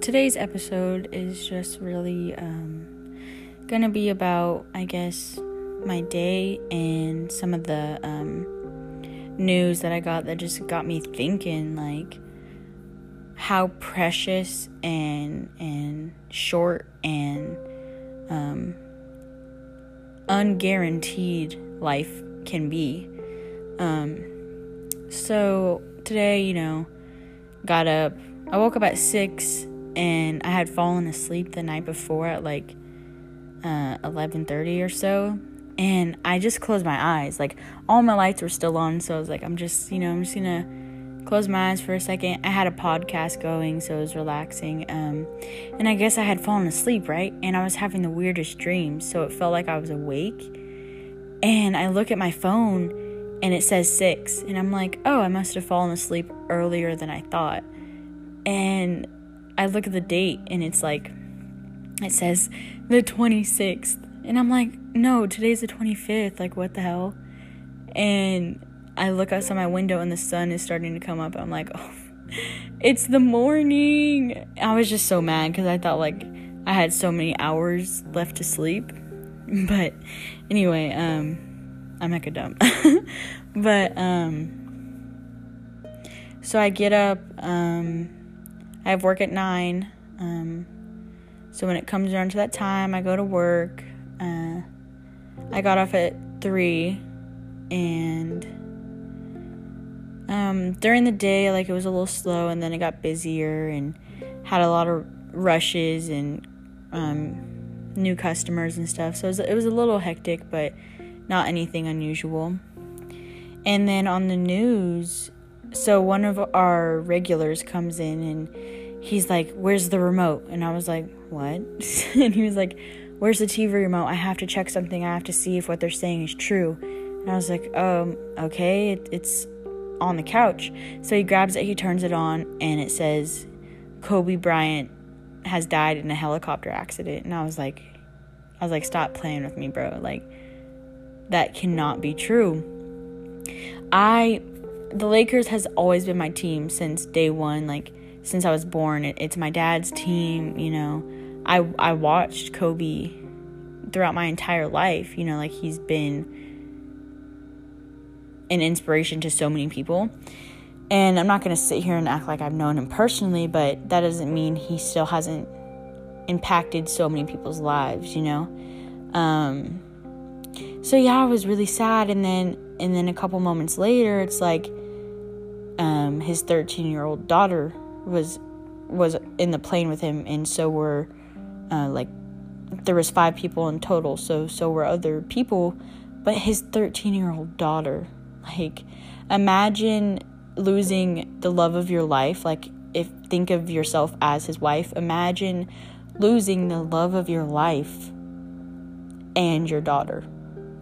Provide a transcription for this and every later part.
today's episode is just really um, gonna be about, I guess, my day and some of the um, news that I got that just got me thinking, like how precious and and short and um, unguaranteed life can be. Um, so today, you know, got up. I woke up at six, and I had fallen asleep the night before at like uh, eleven thirty or so, and I just closed my eyes. Like all my lights were still on, so I was like, I'm just, you know, I'm just gonna close my eyes for a second. I had a podcast going, so it was relaxing. Um, and I guess I had fallen asleep, right? And I was having the weirdest dreams, so it felt like I was awake. And I look at my phone and it says six. And I'm like, oh, I must have fallen asleep earlier than I thought. And I look at the date and it's like, it says the 26th. And I'm like, no, today's the 25th. Like, what the hell? And I look outside my window and the sun is starting to come up. I'm like, oh, it's the morning. I was just so mad because I thought like I had so many hours left to sleep. But anyway, um, I'm like a dumb. but um, so I get up. Um, I have work at nine. Um, so when it comes around to that time, I go to work. Uh, I got off at three, and um, during the day, like it was a little slow, and then it got busier and had a lot of rushes and um, new customers and stuff. So it was, it was a little hectic, but not anything unusual. And then on the news, so one of our regulars comes in and he's like, Where's the remote? And I was like, What? and he was like, Where's the TV remote? I have to check something. I have to see if what they're saying is true. And I was like, Um, okay, it, it's on the couch. So he grabs it, he turns it on, and it says, Kobe Bryant has died in a helicopter accident. And I was like, I was like, stop playing with me, bro. Like, that cannot be true. I, the Lakers has always been my team since day one. Like, since I was born, it, it's my dad's team. You know, I I watched Kobe throughout my entire life. You know, like he's been an inspiration to so many people. And I'm not going to sit here and act like I've known him personally, but that doesn't mean he still hasn't impacted so many people's lives, you know? Um, so yeah, I was really sad. And then, and then a couple moments later, it's like, his 13 year old daughter was, was in the plane with him. And so were, uh, like, there was five people in total. So, so were other people, but his 13 year old daughter like, imagine losing the love of your life. Like, if think of yourself as his wife, imagine losing the love of your life and your daughter.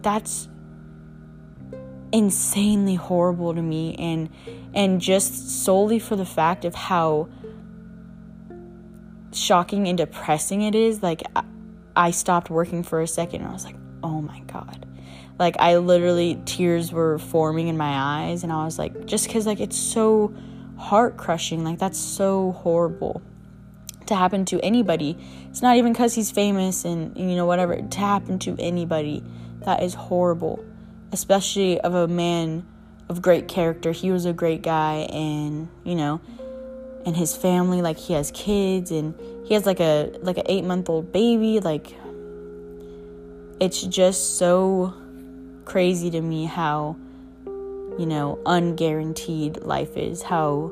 That's insanely horrible to me and and just solely for the fact of how shocking and depressing it is like I, stopped working for a second and I was like, "Oh my god." like i literally tears were forming in my eyes and i was like just because like it's so heart crushing like that's so horrible to happen to anybody it's not even because he's famous and you know whatever to happen to anybody that is horrible especially of a man of great character. He was a great guy and you know and his family like he has kids and he has like a like an eight month old baby. Like it's just so crazy to me how you know unguaranteed life is how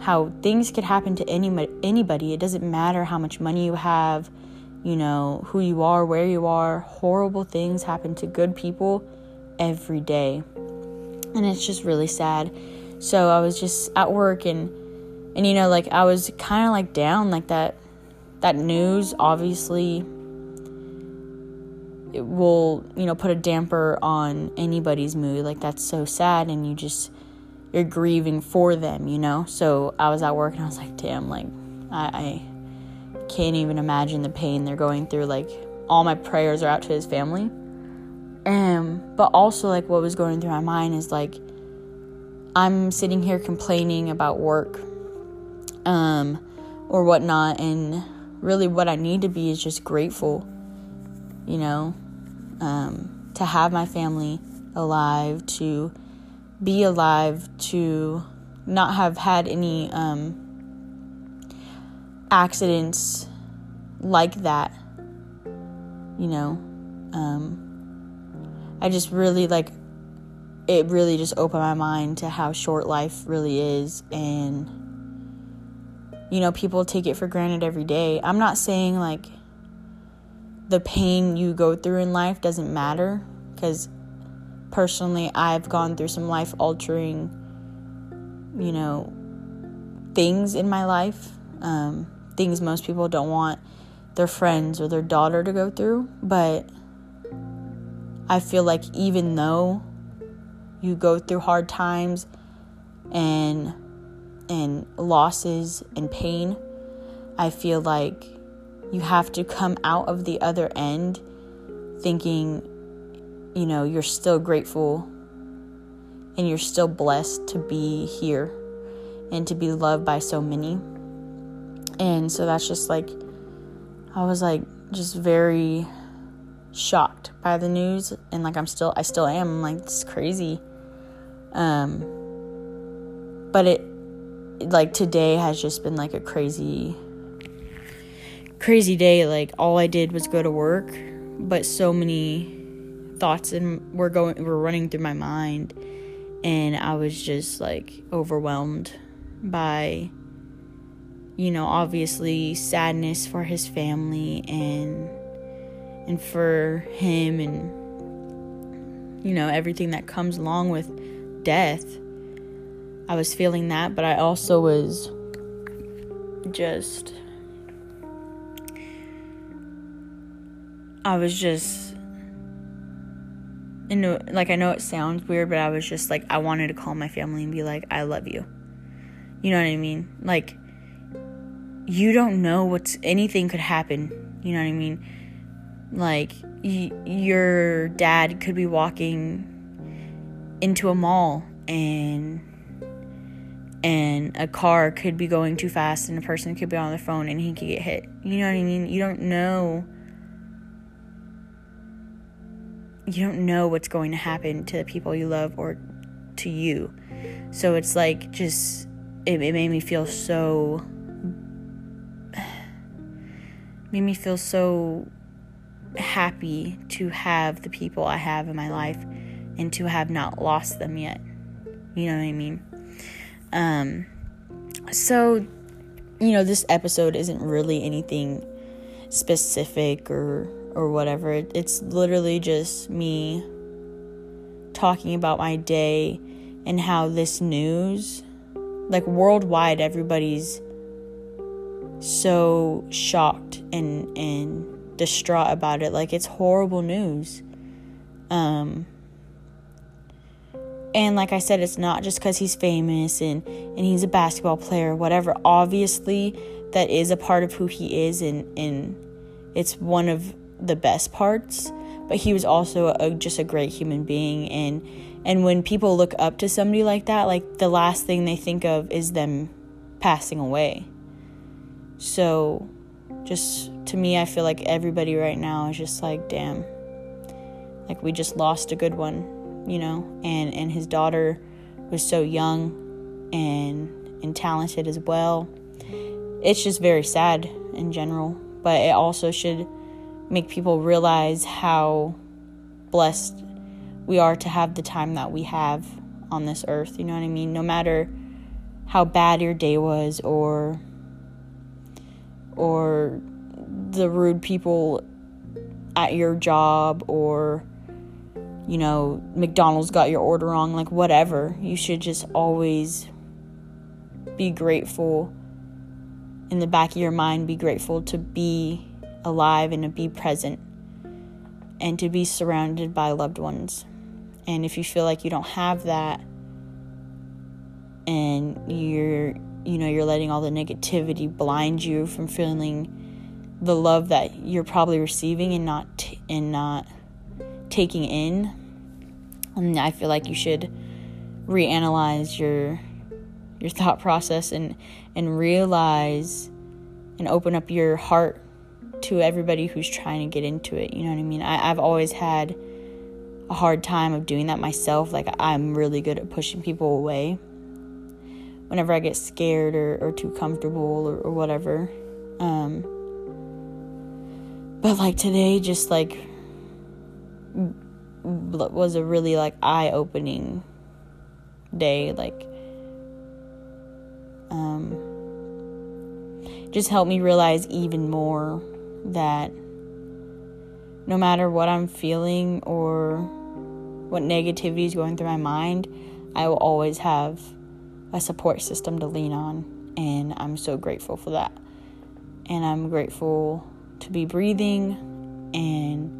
how things could happen to any anybody. It doesn't matter how much money you have you know who you are where you are. Horrible things happen to good people every day. And it's just really sad. So i was just at work and and you know like i was kind of like down like that that news obviously it will you know put a damper on anybody's mood. Like that's so sad and you just you're grieving for them you know? So i was at work and i was like damn like i, I can't even imagine the pain they're going through. Like all my prayers are out to his family um but also like what was going through my mind is like i'm sitting here complaining about work um or whatnot. And really, what I need to be is just grateful, you know, um, to have my family alive, to be alive, to not have had any um, accidents like that, you know. Um, I just really like it really just opened my mind to how short life really is and you know people take it for granted every day. I'm not saying like the pain you go through in life doesn't matter because personally i've gone through some life altering you know things in my life um, things most people don't want their friends or their daughter to go through but i feel like even though you go through hard times and and losses and pain, I feel like you have to come out of the other end thinking, you know, you're still grateful and you're still blessed to be here and to be loved by so many. And so that's just like, I was like, just very shocked by the news. And like, I'm still, I still am. I'm like, it's crazy. Um, but it, like, today has just been like a crazy, crazy day. Like, all I did was go to work, but so many thoughts and were going, were running through my mind. And I was just like overwhelmed by, you know, obviously sadness for his family and and for him and you know everything that comes along with death. I was feeling that, but I also was just. I was just. You know, like I know it sounds weird, but I was just like, I wanted to call my family and be like, I love you. You know what I mean? Like, you don't know what's anything could happen. You know what I mean? Like, y- your dad could be walking into a mall and and a car could be going too fast and a person could be on the phone and he could get hit. You know what I mean? You don't know you don't know what's going to happen to the people you love or to you. So it's like just it, it made me feel so made me feel so happy to have the people I have in my life and to have not lost them yet. You know what I mean? Um, so, you know, this episode isn't really anything specific or or whatever. It's literally just me talking about my day and how this news, like worldwide, everybody's so shocked and and distraught about it. Like it's horrible news. Um, and like I said, it's not just because he's famous and, and he's a basketball player, whatever. Obviously, that is a part of who he is, and, and it's one of the best parts. But he was also a, just a great human being. And, and when people look up to somebody like that, like the last thing they think of is them passing away. So, just to me, I feel like everybody right now is just like, damn, like we just lost a good one you know, and and his daughter was so young and and talented as well. It's just very sad in general, but it also should make people realize how blessed we are to have the time that we have on this earth, you know what I mean? No matter how bad your day was or or the rude people at your job or you know, McDonald's got your order wrong, like whatever. You should just always be grateful in the back of your mind, be grateful to be alive and to be present and to be surrounded by loved ones. And if you feel like you don't have that and you're you know, you're letting all the negativity blind you from feeling the love that you're probably receiving and not t- and not taking in, and I feel like you should reanalyze your your thought process and and realize and open up your heart to everybody who's trying to get into it. You know what I mean? I, I've always had a hard time of doing that myself. Like I'm really good at pushing people away whenever I get scared or, or too comfortable or, or whatever. Um, but like today, just like was a really like eye opening day. Like, um, just helped me realize even more that no matter what I'm feeling or what negativity is going through my mind, I will always have a support system to lean on. And I'm so grateful for that. And I'm grateful to be breathing and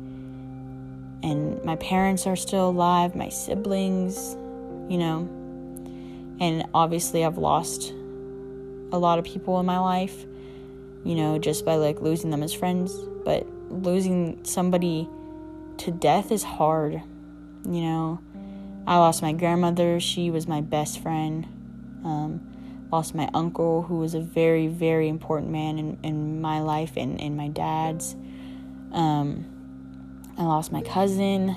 and my parents are still alive, my siblings, you know. And obviously I've lost a lot of people in my life, you know, just by like losing them as friends, but losing somebody to death is hard, you know. I lost my grandmother, she was my best friend. Um, lost my uncle, who was a very, very important man in, in my life and in my dad's. Um, I lost my cousin.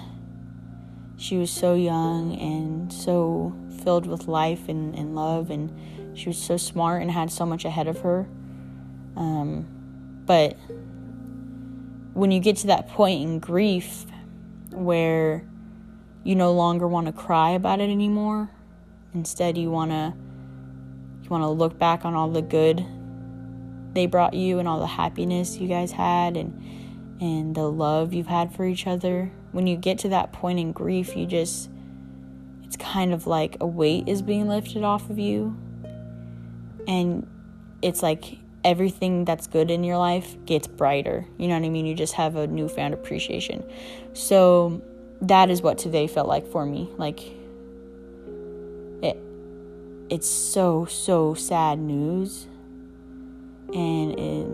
She was so young and so filled with life and, and love, and she was so smart and had so much ahead of her. Um, but when you get to that point in grief where you no longer want to cry about it anymore, instead you want to want to look back on all the good they brought you and all the happiness you guys had and and the love you've had for each other. When you get to that point in grief, you just it's kind of like a weight is being lifted off of you. And it's like everything that's good in your life gets brighter. You know what I mean? You just have a newfound appreciation. So that is what today felt like for me. Like it's so so sad news. And it,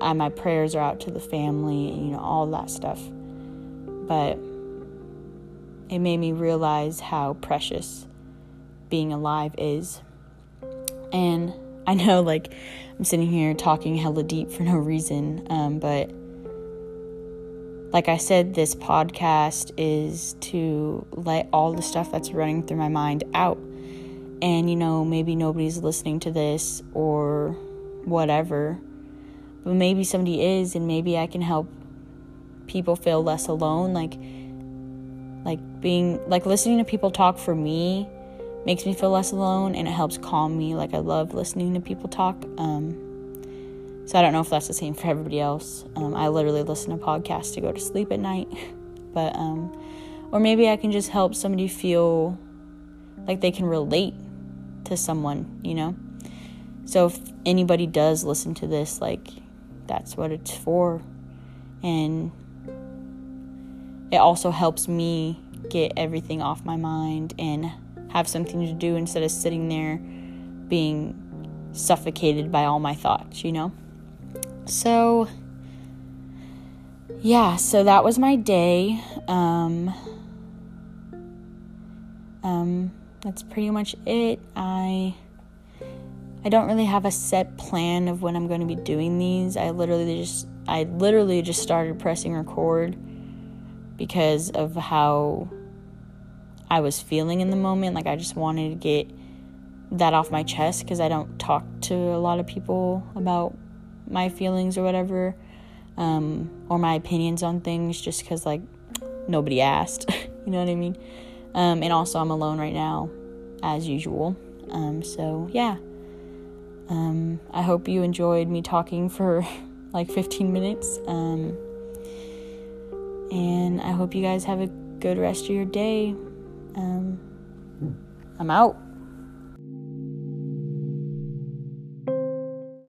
I, my prayers are out to the family and you know all that stuff. But it made me realize how precious being alive is. And I know like I'm sitting here talking hella deep for no reason. Um, but like I said, this podcast is to let all the stuff that's running through my mind out. And, you know, maybe nobody's listening to this or whatever, but maybe somebody is, and maybe I can help people feel less alone. Like, like being, like listening to people talk for me makes me feel less alone and it helps calm me. Like I love listening to people talk. Um, so I don't know if that's the same for everybody else. Um, I literally listen to podcasts to go to sleep at night, but um, or maybe I can just help somebody feel like they can relate to someone, you know. So if anybody does listen to this, like that's what it's for, and it also helps me get everything off my mind and have something to do instead of sitting there being suffocated by all my thoughts, you know? So, yeah, so that was my day. Um, um, that's pretty much it. I I don't really have a set plan of when I'm going to be doing these. I literally just I literally just started pressing record because of how I was feeling in the moment. Like I just wanted to get that off my chest because I don't talk to a lot of people about my feelings or whatever, um, or my opinions on things just because like nobody asked. you know what I mean? Um, and also I'm alone right now, as usual. Um, so yeah. Um, I hope you enjoyed me talking for like 15 minutes. Um, and I hope you guys have a good rest of your day. Um, I'm out.